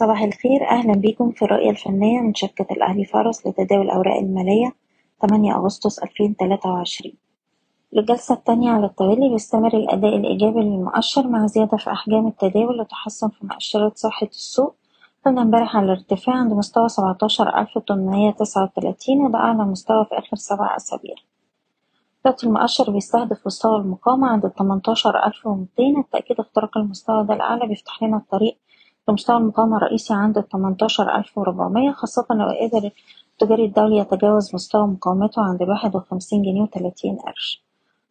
صباح الخير. أهلا بيكم في الرؤية الفنية من شركة الأهلي فارس لتداول الأوراق المالية 8 أغسطس 2023 للجلسة التانية على التوالي بيستمر الأداء الإيجابي للمؤشر مع زيادة في أحجام التداول وتحسن في مؤشرات صحة السوق. كنا امبارح على الارتفاع عند مستوى 17839 وده أعلى مستوى في آخر سبع أسابيع. دلوقتي المؤشر بيستهدف مستوى المقاومة عند 18200 التأكيد اختراق المستوى ده الأعلى بيفتح لنا الطريق لمستوى المقاومة الرئيسي عند التمنتاشر ألف خاصة لو قدر التجاري الدولي يتجاوز مستوى مقاومته عند الواحد وخمسين جنيه وتلاتين قرش.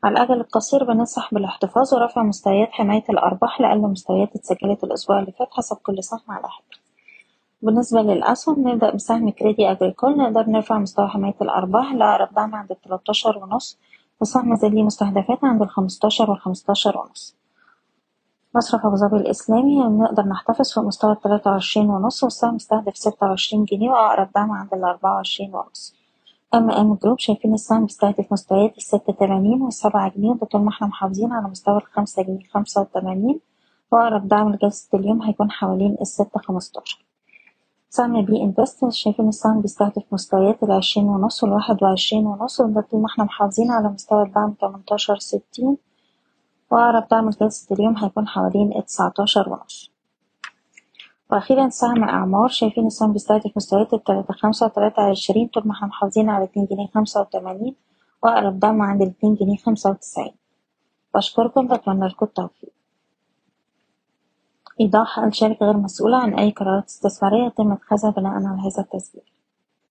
على الأجل القصير بننصح بالاحتفاظ ورفع مستويات حماية الأرباح لأقل مستويات اتسجلت الأسبوع اللي فات حسب كل سهم على حدة بالنسبة للأسهم نبدأ بسهم كريدي أجريكول نقدر نرفع مستوى حماية الأرباح لأقرب دعم عند التلاتاشر ونص وسهم زي مستهدفات عند الخمستاشر والخمستاشر ونص. مصرف أبو ظبي الإسلامي نقدر نحتفظ في مستوى التلاتة وعشرين ونص والسهم مستهدف ستة وعشرين جنيه وأقرب دعم عند الأربعة وعشرين ونص. MM Group شايفين السهم بيستهدف مستويات الستة تمانين والسبعة جنيه وده طول ما إحنا محافظين على مستوى الخمسة جنيه خمسة وتمانين وأقرب دعم لجلسة اليوم هيكون حوالين الستة خمستاشر. سهم B Invest شايفين السهم بيستهدف مستويات العشرين ونص والواحد وعشرين ونص وده طول ما إحنا محافظين على مستوى الدعم تمنتاشر ستين وأقرب دعم لجلسة اليوم هيكون حوالين التسعتاشر ونص. وأخيرا سهم أعمار شايفين السهم بيستهدف مستويات التلاتة خمسة وتلاتة عشرين طول ما إحنا محافظين على اتنين جنيه خمسة وتمانين وأقرب دعم عند الاتنين جنيه خمسة وتسعين. بشكركم بتمنى لكم التوفيق. إيضاح الشركة غير مسؤولة عن أي قرارات استثمارية يتم اتخاذها بناء على هذا التسجيل.